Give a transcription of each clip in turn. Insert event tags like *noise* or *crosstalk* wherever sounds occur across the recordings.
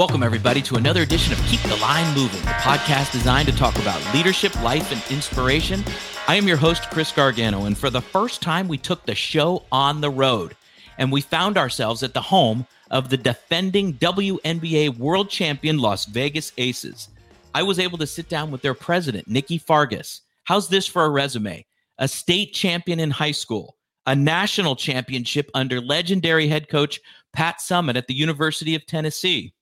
Welcome, everybody, to another edition of Keep the Line Moving, the podcast designed to talk about leadership, life, and inspiration. I am your host, Chris Gargano, and for the first time, we took the show on the road and we found ourselves at the home of the defending WNBA world champion Las Vegas Aces. I was able to sit down with their president, Nikki Fargas. How's this for a resume? A state champion in high school, a national championship under legendary head coach Pat Summitt at the University of Tennessee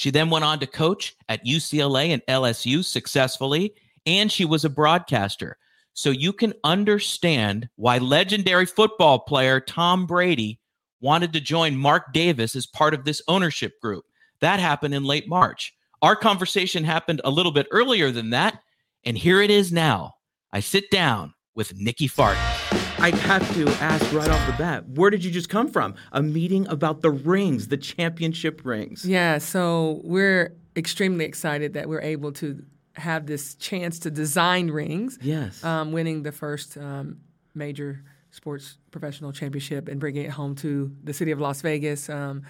she then went on to coach at UCLA and LSU successfully, and she was a broadcaster. So you can understand why legendary football player Tom Brady wanted to join Mark Davis as part of this ownership group. That happened in late March. Our conversation happened a little bit earlier than that, and here it is now. I sit down with Nikki Fargas. I have to ask right off the bat, where did you just come from? A meeting about the rings, the championship rings. Yeah, so we're extremely excited that we're able to have this chance to design rings. Yes. Um, winning the first um, major sports professional championship and bringing it home to the city of Las Vegas. Um,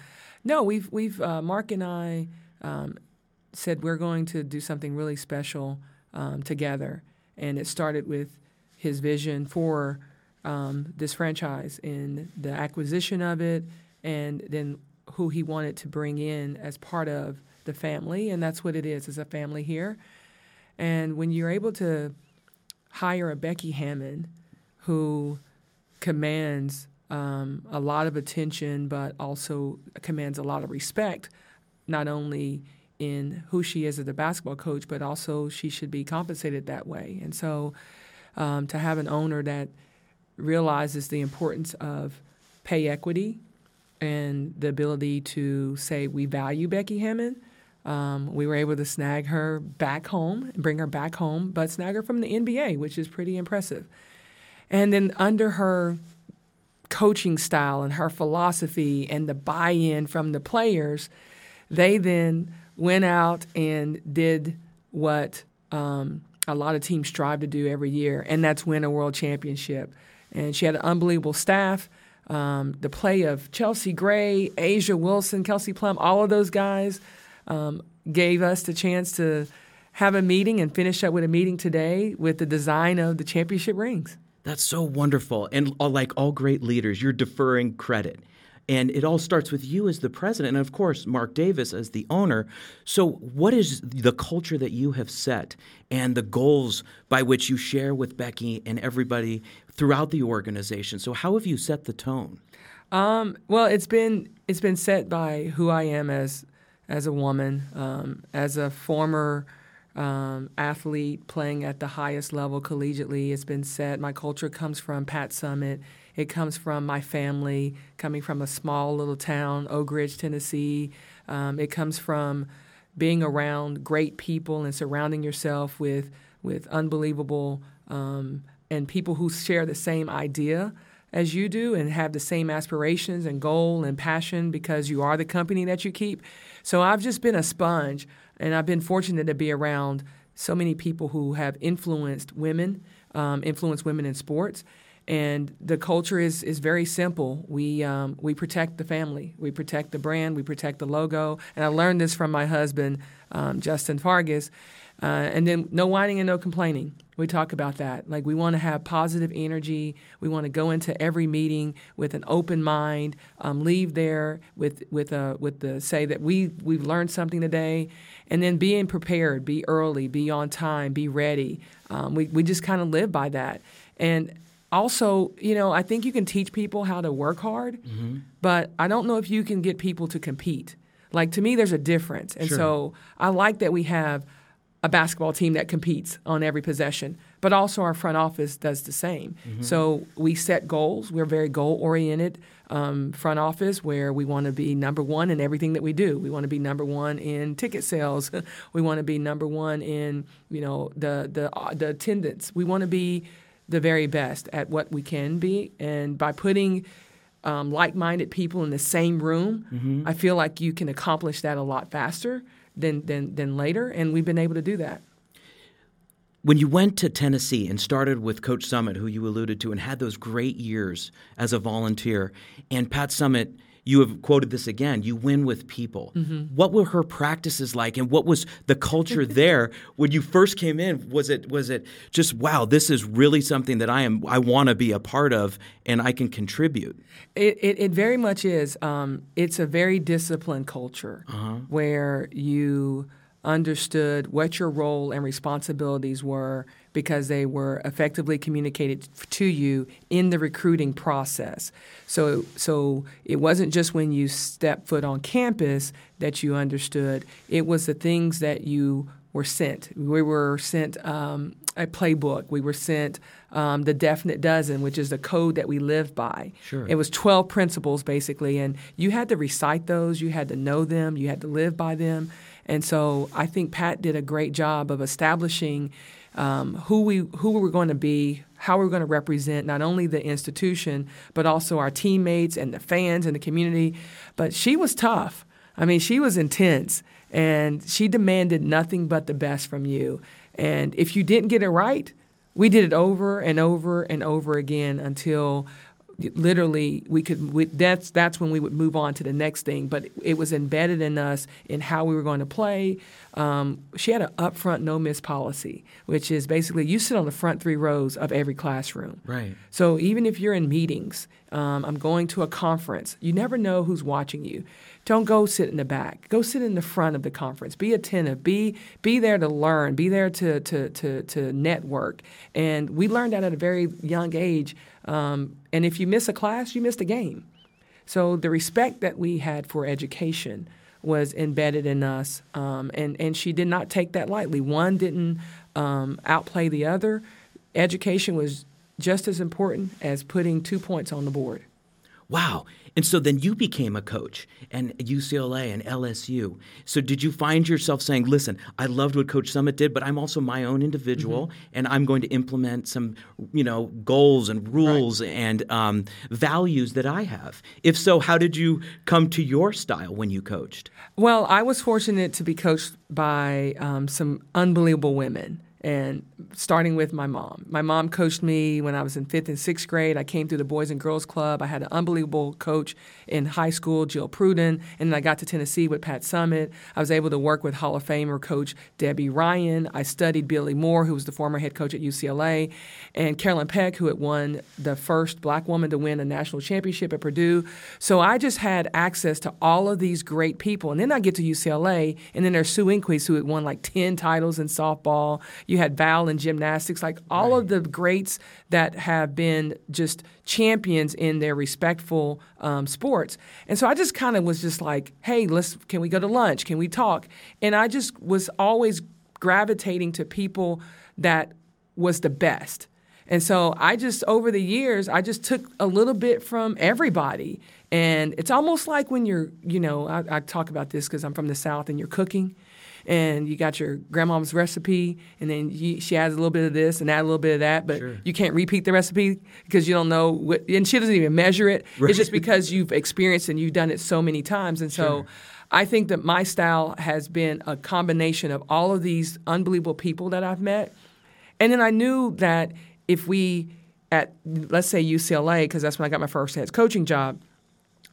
no, we've we've uh, Mark and I um, said we're going to do something really special um, together, and it started with his vision for um, this franchise and the acquisition of it, and then who he wanted to bring in as part of the family, and that's what it is. It's a family here, and when you're able to hire a Becky Hammon who commands um, a lot of attention, but also commands a lot of respect, not only in who she is as a basketball coach, but also she should be compensated that way. And so, um, to have an owner that realizes the importance of pay equity and the ability to say we value Becky Hammon. Um, we were able to snag her back home bring her back home, but snag her from the NBA, which is pretty impressive. And then under her coaching style and her philosophy and the buy-in from the players, they then went out and did what um, a lot of teams strive to do every year, and that's win a world championship and she had an unbelievable staff. Um, the play of Chelsea Gray, A'ja Wilson, Kelsey Plum, all of those guys um, gave us the chance to have a meeting and finish up with a meeting today with the design of the championship rings. That's so wonderful. And uh, like all great leaders, you're deferring credit. And it all starts with you as the president, and of course, Mark Davis as the owner. So, what is the culture that you have set and the goals by which you share with Becky and everybody throughout the organization? So, how have you set the tone? Um, well, it's been it's been set by who I am as as a woman, um, as a former um, athlete playing at the highest level collegiately. It's been set. My culture comes from Pat Summitt. It comes from my family, coming from a small little town, Oak Ridge, Tennessee. Um, it comes from being around great people and surrounding yourself with with unbelievable um, and people who share the same idea as you do and have the same aspirations and goal and passion because you are the company that you keep. So I've just been a sponge and I've been fortunate to be around so many people who have influenced women, um, influenced women in sports. And the culture is is very simple. We um, we protect the family, we protect the brand, we protect the logo. And I learned this from my husband, um, Justin Fargas. Uh, and then no whining and no complaining. We talk about that. Like we want to have positive energy. We want to go into every meeting with an open mind. Um, leave there with with a with the say that we we've learned something today, and then being prepared, be early, be on time, be ready. Um, we we just kind of live by that. And also, you know, I think you can teach people how to work hard, mm-hmm. but I don't know if you can get people to compete. Like to me, there's a difference, and sure. so I like that we have a basketball team that competes on every possession, but also our front office does the same. Mm-hmm. So we set goals. We're very goal oriented um, front office where we want to be number one in everything that we do. We want to be number one in ticket sales. *laughs* we want to be number one in you know the the uh, the attendance. We want to be the very best at what we can be, and by putting um, like-minded people in the same room, mm-hmm. I feel like you can accomplish that a lot faster than, than, than later, and we've been able to do that. When you went to Tennessee and started with Coach Summitt, who you alluded to, and had those great years as a volunteer, and Pat Summitt, you have quoted this again you win with people Mm-hmm. what were her practices like and what was the culture *laughs* there when you first came in was it was it just wow this is really something that i am i want to be a part of and i can contribute It, it, it very much is. Um, it's a very disciplined culture where you understood what your role and responsibilities were because they were effectively communicated to you in the recruiting process. So, so it wasn't just when you stepped foot on campus that you understood. It was the things that you were sent. We were sent um, a playbook. We were sent um, the definite dozen, which is the code that we live by. Sure. It was 12 principles basically, and you had to recite those, you had to know them, you had to live by them. And so I think Pat did a great job of establishing um, who we who we were going to be, how we were going to represent not only the institution but also our teammates and the fans and the community. But she was tough. I mean, she was intense, and she demanded nothing but the best from you. And if you didn't get it right, we did it over and over and over again until literally we could we, that's that's when we would move on to the next thing but it was embedded in us in how we were going to play. Um, she had an upfront no miss policy which is basically you sit on the front three rows of every classroom. Right. so even if you're in meetings um, i'm going to a conference you never know who's watching you. Don't go sit in the back. Go sit in the front of the conference. Be attentive. Be be there to learn. Be there to to to, to network. And we learned that at a very young age um, and if you miss a class you missed a game so the respect that we had for education was embedded in us, um, and and she did not take that lightly. One didn't um, outplay the other. Education was just as important as putting two points on the board. Wow. And so then you became a coach and UCLA and LSU. So did you find yourself saying, listen, I loved what Coach Summitt did, but I'm also my own individual Mm-hmm. and I'm going to implement some, you know, goals and rules and um, values that I have? If so, how did you come to your style when you coached? Well, I was fortunate to be coached by um, some unbelievable women. And starting with my mom. My mom coached me when I was in fifth and sixth grade. I came through the Boys and Girls Club. I had an unbelievable coach in high school, Jill Pruden. And then I got to Tennessee with Pat Summitt. I was able to work with Hall of Famer coach Debbie Ryan. I studied Billie Moore, who was the former head coach at UCLA, and Carolyn Peck, who had won the first black woman to win a national championship at Purdue. So I just had access to all of these great people. And then I get to UCLA, and then there's Sue Enquist, who had won like 10 titles in softball. You had Val in gymnastics, like all of the greats that have been just champions in their respectful um, sports. And so I just kind of was just like, hey, let's can we go to lunch? Can we talk? And I just was always gravitating to people that was the best. And so I just, over the years, I just took a little bit from everybody. And it's almost like when you're, you know, I, I talk about this because I'm from the South and you're cooking and you got your grandmom's recipe and then you, she adds a little bit of this and add a little bit of that, but Sure. you can't repeat the recipe because you don't know what, and she doesn't even measure it. It's just because you've experienced and you've done it so many times. And so I think that my style has been a combination of all of these unbelievable people that I've met. And then I knew that if we, at let's say UCLA, because that's when I got my first head coaching job,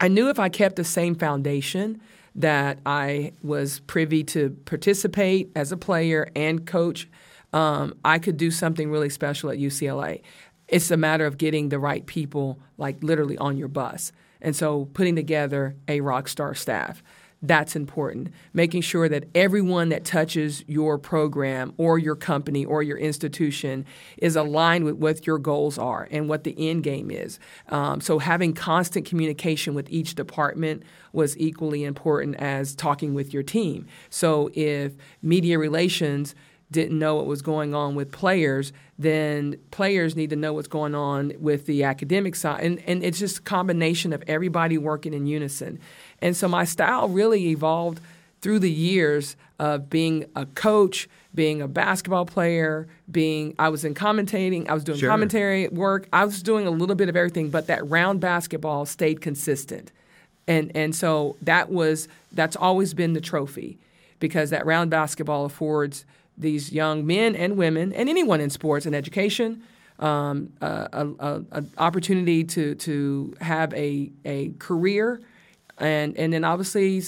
I knew if I kept the same foundation that I was privy to participate as a player and coach, um, I could do something really special at UCLA. It's a matter of getting the right people, like literally on your bus. And so putting together a rock star staff. That's important. Making sure that everyone that touches your program or your company or your institution is aligned with what your goals are and what the end game is. Um, so, having constant communication with each department was equally important as talking with your team. So, if media relations didn't know what was going on with players, then players need to know what's going on with the academic side. And, and it's just a combination of everybody working in unison. And so my style really evolved through the years of being a coach, being a basketball player, being I was in commentating, I was doing Sure. commentary work, I was doing a little bit of everything, but that round basketball stayed consistent. And and so that was that's always been the trophy because that round basketball affords these young men and women and anyone in sports and education um, a, a, a, a opportunity to to have a a career and and then obviously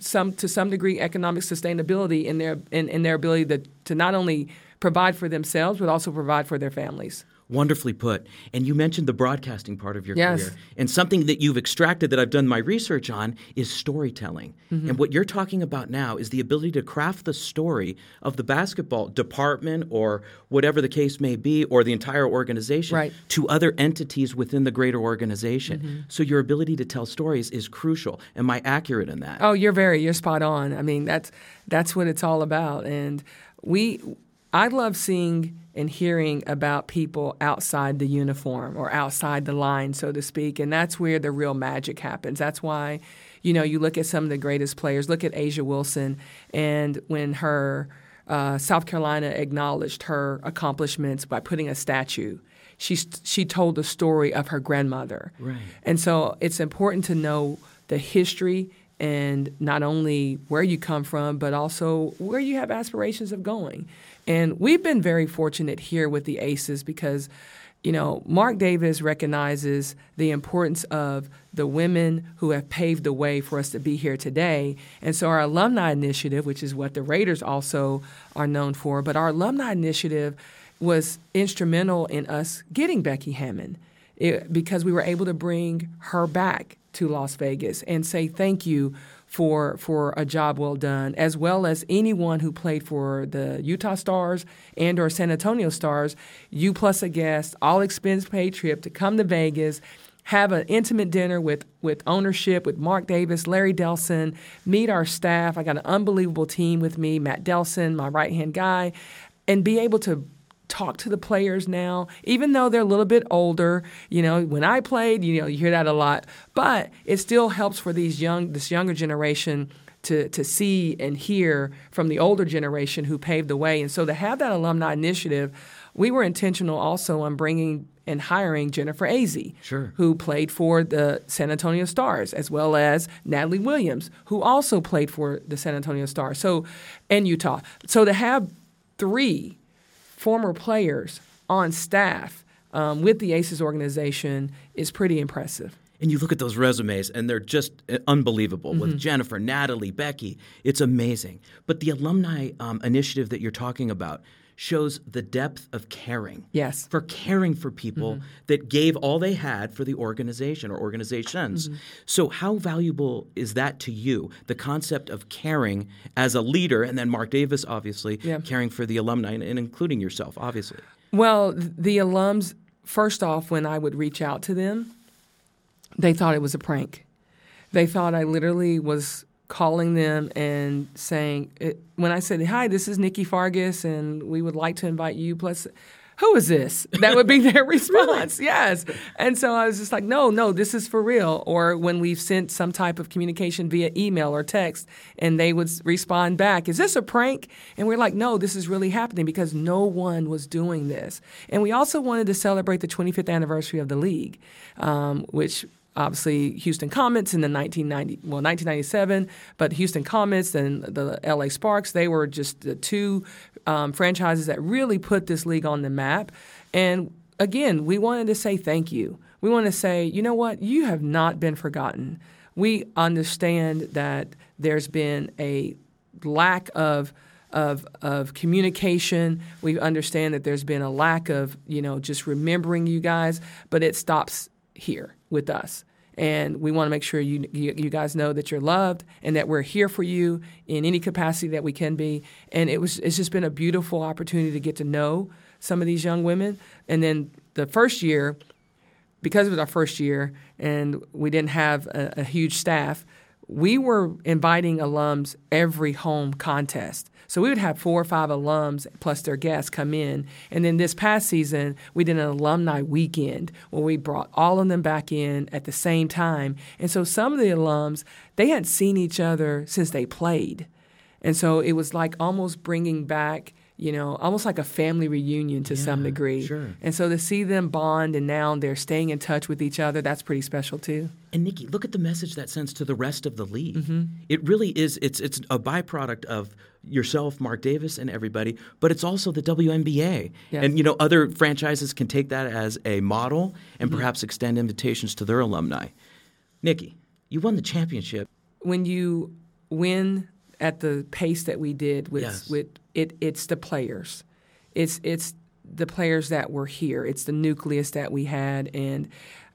some to some degree economic sustainability in their in, in their ability to to not only provide for themselves but also provide for their families. Wonderfully put. And you mentioned the broadcasting part of your yes. career. And something that you've extracted that I've done my research on is storytelling. Mm-hmm. And what you're talking about now is the ability to craft the story of the basketball department or whatever the case may be, or the entire organization right. to other entities within the greater organization. Mm-hmm. So your ability to tell stories is crucial. Am I accurate in that? Oh, you're very, you're spot on. I mean, that's that's what it's all about. And we I love seeing and hearing about people outside the uniform or outside the line, so to speak. And that's where the real magic happens. That's why, you know, you look at some of the greatest players. Look at A'ja Wilson, and when her uh, South Carolina acknowledged her accomplishments by putting a statue. She she told the story of her grandmother, right. and so it's important to know the history and not only where you come from, but also where you have aspirations of going. And we've been very fortunate here with the ACEs because, you know, Mark Davis recognizes the importance of the women who have paved the way for us to be here today. And so our alumni initiative, which is what the Raiders also are known for, but our alumni initiative was instrumental in us getting Becky Hammon. It, because we were able to bring her back to Las Vegas and say thank you for for a job well done, as well as anyone who played for the Utah Starzz and or San Antonio Stars. You plus a guest, all expense paid trip to come to Vegas have an intimate dinner with, with ownership, with Mark Davis, Larry Delson, meet our staff. I got an unbelievable team with me, Matt Delson, my right hand guy, and be able to talk to the players now, even though they're a little bit older. You know, when I played, you know, you hear that a lot, but it still helps for these young, this younger generation to to see and hear from the older generation who paved the way. And so to have that alumni initiative, we were intentional also on bringing and hiring Jennifer Azzi, sure. who played for the San Antonio Stars, as well as Natalie Williams, who also played for the San Antonio Stars. So, and Utah. So to have three former players on staff um, with the ACES organization is pretty impressive. And you look at those resumes, and they're just uh, unbelievable mm-hmm. with Jennifer, Natalie, Becky. It's amazing. But the alumni um, initiative that you're talking about, shows the depth of caring. Yes. For caring for people mm-hmm. that gave all they had for the organization or organizations. Mm-hmm. So, how valuable is that to you? The concept of caring as a leader, and then Mark Davis, obviously, yeah. caring for the alumni and, and including yourself, obviously. Well, the alums, first off, when I would reach out to them, they thought it was a prank. They thought I literally was calling them and saying, it, when I said, Hi, this is Nikki Fargas, and we would like to invite you, plus, who is this? *laughs* That would be their response. Yes. And so I was just like, no, no, this is for real. Or when we've sent some type of communication via email or text, and they would respond back, is this a prank? And we're like, no, this is really happening because no one was doing this. And we also wanted to celebrate the 25th anniversary of the league, um, which obviously Houston Comets in the 1990 well 1997, but Houston Comets and the LA Sparks they were just the two um, franchises that really put this league on the map. And again, we wanted to say thank you. We want to say, you know what, you have not been forgotten. We understand that there's been a lack of of of communication. We understand that there's been a lack of you know just remembering you guys, but it stops here with us and we want to make sure you, you, you guys know that you're loved and that we're here for you in any capacity that we can be. And it was it's just been a beautiful opportunity to get to know some of these young women. And then the first year, because it was our first year and we didn't have a, a huge staff, we were inviting alums every home contest. So we would have four or five alums plus their guests come in. And then this past season, we did an alumni weekend where we brought all of them back in at the same time. And so some of the alums, they hadn't seen each other since they played. And so it was like almost bringing back you know, almost like a family reunion to yeah, some degree. Sure. And so to see them bond and now they're staying in touch with each other, that's pretty special too. And Nikki, look at the message that sends to the rest of the league. Mm-hmm. It really is. It's it's a byproduct of yourself, Mark Davis, and everybody, but it's also the WNBA. Yes. And you know, other franchises can take that as a model and mm-hmm. perhaps extend invitations to their alumni. Nikki, You won the championship. When you win at the pace that we did with Yes. with it, it's the players. It's it's the players that were here. It's the nucleus that we had, and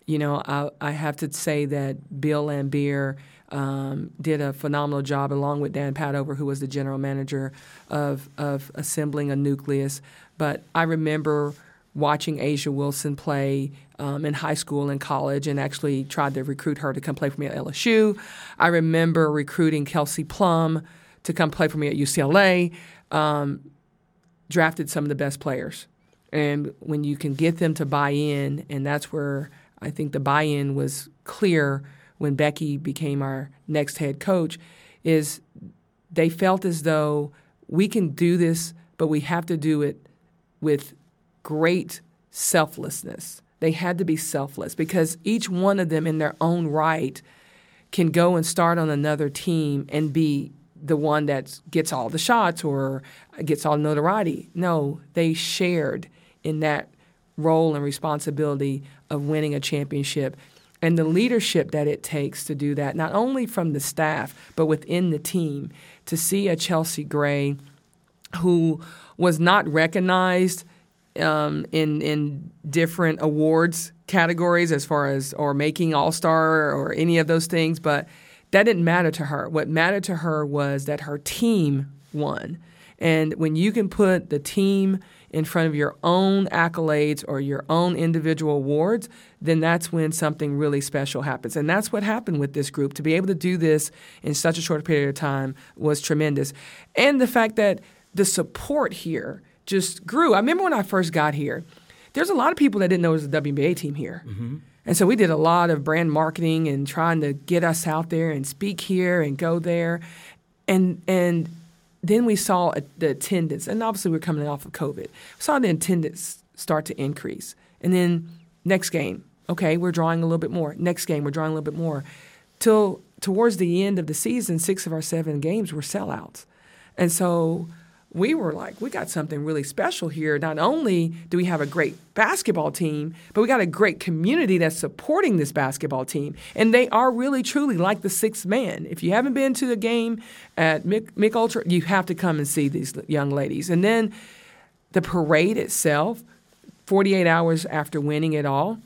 you know I, I have to say that Bill Laimbeer um, did a phenomenal job, along with Dan Padover, who was the general manager of of assembling a nucleus. But I remember watching Asia Wilson play um, in high school and college, and actually tried to recruit her to come play for me at LSU. I remember recruiting Kelsey Plum to come play for me at UCLA. Um, drafted some of the best players. And when you can get them to buy in, and that's where I think the buy in was clear when Becky became our next head coach, is they felt as though we can do this, but we have to do it with great selflessness. They had to be selfless because each one of them, in their own right, can go and start on another team and be the one that gets all the shots or gets all the notoriety. No, they shared in that role and responsibility of winning a championship and the leadership that it takes to do that, not only from the staff, but within the team. To see a Chelsea Gray who was not recognized um, in in different awards categories as far as or making All Star or any of those things, but that didn't matter to her. What mattered to her was that her team won, and when you can put the team in front of your own accolades or your own individual awards, then that's when something really special happens. And that's what happened with this group. To be able to do this in such a short period of time was tremendous. And the fact that the support here just grew. I remember when I first got here, there's a lot of people that didn't know it was a WNBA team here. Mm-hmm. And so we did a lot of brand marketing and trying to get us out there and speak here and go there. And and then we saw a- the attendance, and obviously we're coming off of COVID. We saw the attendance start to increase. And then next game, okay, we're drawing a little bit more. Next game, we're drawing a little bit more. Till towards the end of the season, six of our seven games were sellouts. And so we were like, we got something really special here. Not only do we have a great basketball team, but we got a great community that's supporting this basketball team. And they are really, truly like the sixth man. If you haven't been to the game at Mick, Mick Ultra, you have to come and see these young ladies. And then the parade itself, 48 hours after winning it all,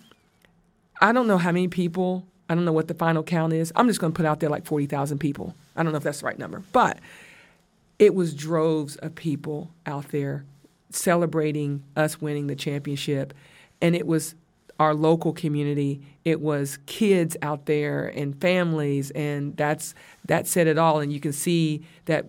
I don't know how many people, I don't know what the final count is. I'm just going to put out there like 40,000 people. I don't know if that's the right number. But it was droves of people out there celebrating us winning the championship. And it was our local community. It was kids out there and families, and that's that said it all. And you can see that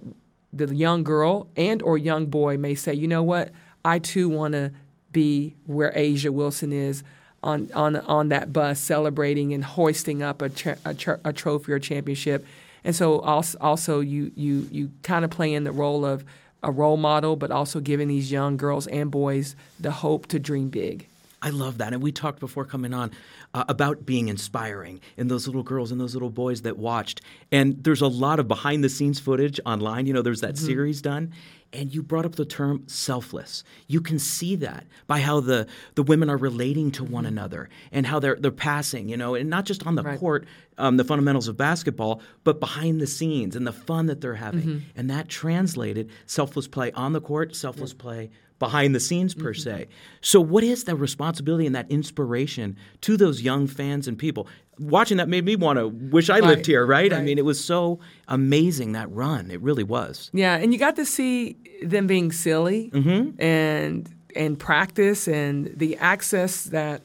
the young girl and or young boy may say, you know what, I too want to be where A'ja Wilson is on on on that bus, celebrating and hoisting up a a, a trophy or championship. And so also, also you you you kind of play in the role of a role model, but also giving these young girls and boys the hope to dream big. I love that. And we talked before coming on uh, about being inspiring and those little girls and those little boys that watched. And there's a lot of behind the scenes footage online. You know, there's that series done. And you brought up the term selfless. You can see that by how the, the women are relating to one another and how they're, they're passing, you know, and not just on the Right. court, um, the fundamentals of basketball, but behind the scenes and the fun that they're having. And that translated selfless play on the court, selfless play behind the scenes per se. So what is the responsibility and that inspiration to those young fans and people? Watching that made me want to wish I lived here, right? I mean, it was so amazing that run. It really was. Yeah, and you got to see them being silly and and practice and the access that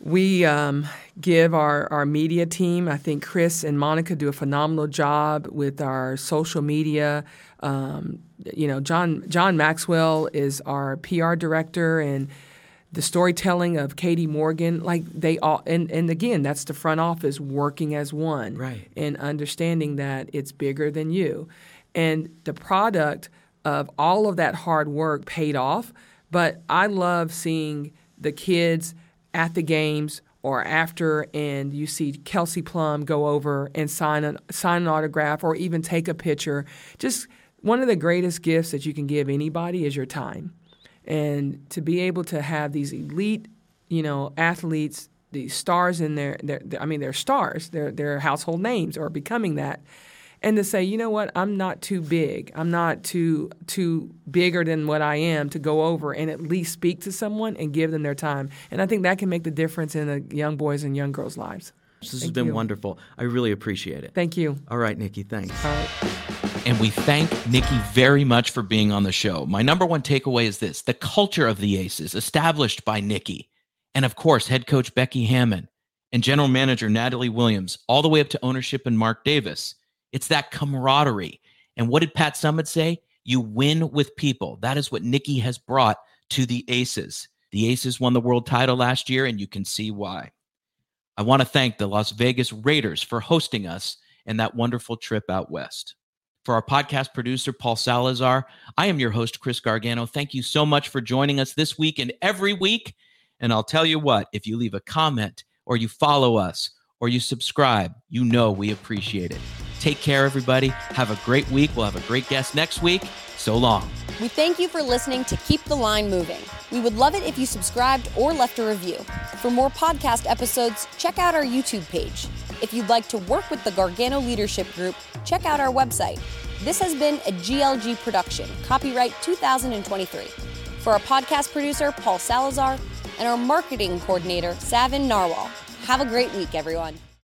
we um, give our, our media team. I think Chris and Monica do a phenomenal job with our social media. Um, you know, John John Maxwell is our PR director and the storytelling of Katie Morgan, like they all, and, and again, that's the front office working as one, Right. And understanding that it's bigger than you, and the product of all of that hard work paid off. But I love seeing the kids at the games or after, and you see Kelsey Plum go over and sign an sign an autograph or even take a picture. Just one of the greatest gifts that you can give anybody is your time and to be able to have these elite, you know, athletes these stars in their, their, I mean, they're stars. They're they're household names or becoming that, and to say, you know what, I'm not too big. I'm not too too bigger than what I am to go over and at least speak to someone and give them their time. And I think that can make the difference in the young boys and young girls' lives. This Thank has been you. wonderful. I really appreciate it. Thank you. All right, Nikki. Thanks. All right. And we thank Nikki very much for being on the show. My number one takeaway is this the culture of the Aces, established by Nikki, and of course, head coach Becky Hammon and general manager Natalie Williams, all the way up to ownership and Mark Davis. It's that camaraderie. And what did Pat Summitt say? You win with people. That is what Nikki has brought to the Aces. The Aces won the world title last year, and you can see why. I want to thank the Las Vegas Raiders for hosting us and that wonderful trip out west. For our podcast producer, Paul Salazar, I am your host, Chris Gargano. Thank you so much for joining us this week and every week. And I'll tell you what, if you leave a comment or you follow us or you subscribe, you know we appreciate it. Take care, everybody. Have a great week. We'll have a great guest next week. So long. We thank you for listening to Keep the Line Moving. We would love it if you subscribed or left a review. For more podcast episodes, check out our YouTube page. If you'd like to work with the Gargano Leadership Group, check out our website. This has been a GLG production, copyright 2023. For our podcast producer, Paul Salazar, and our marketing coordinator, Savin Narwal. Have a great week, everyone.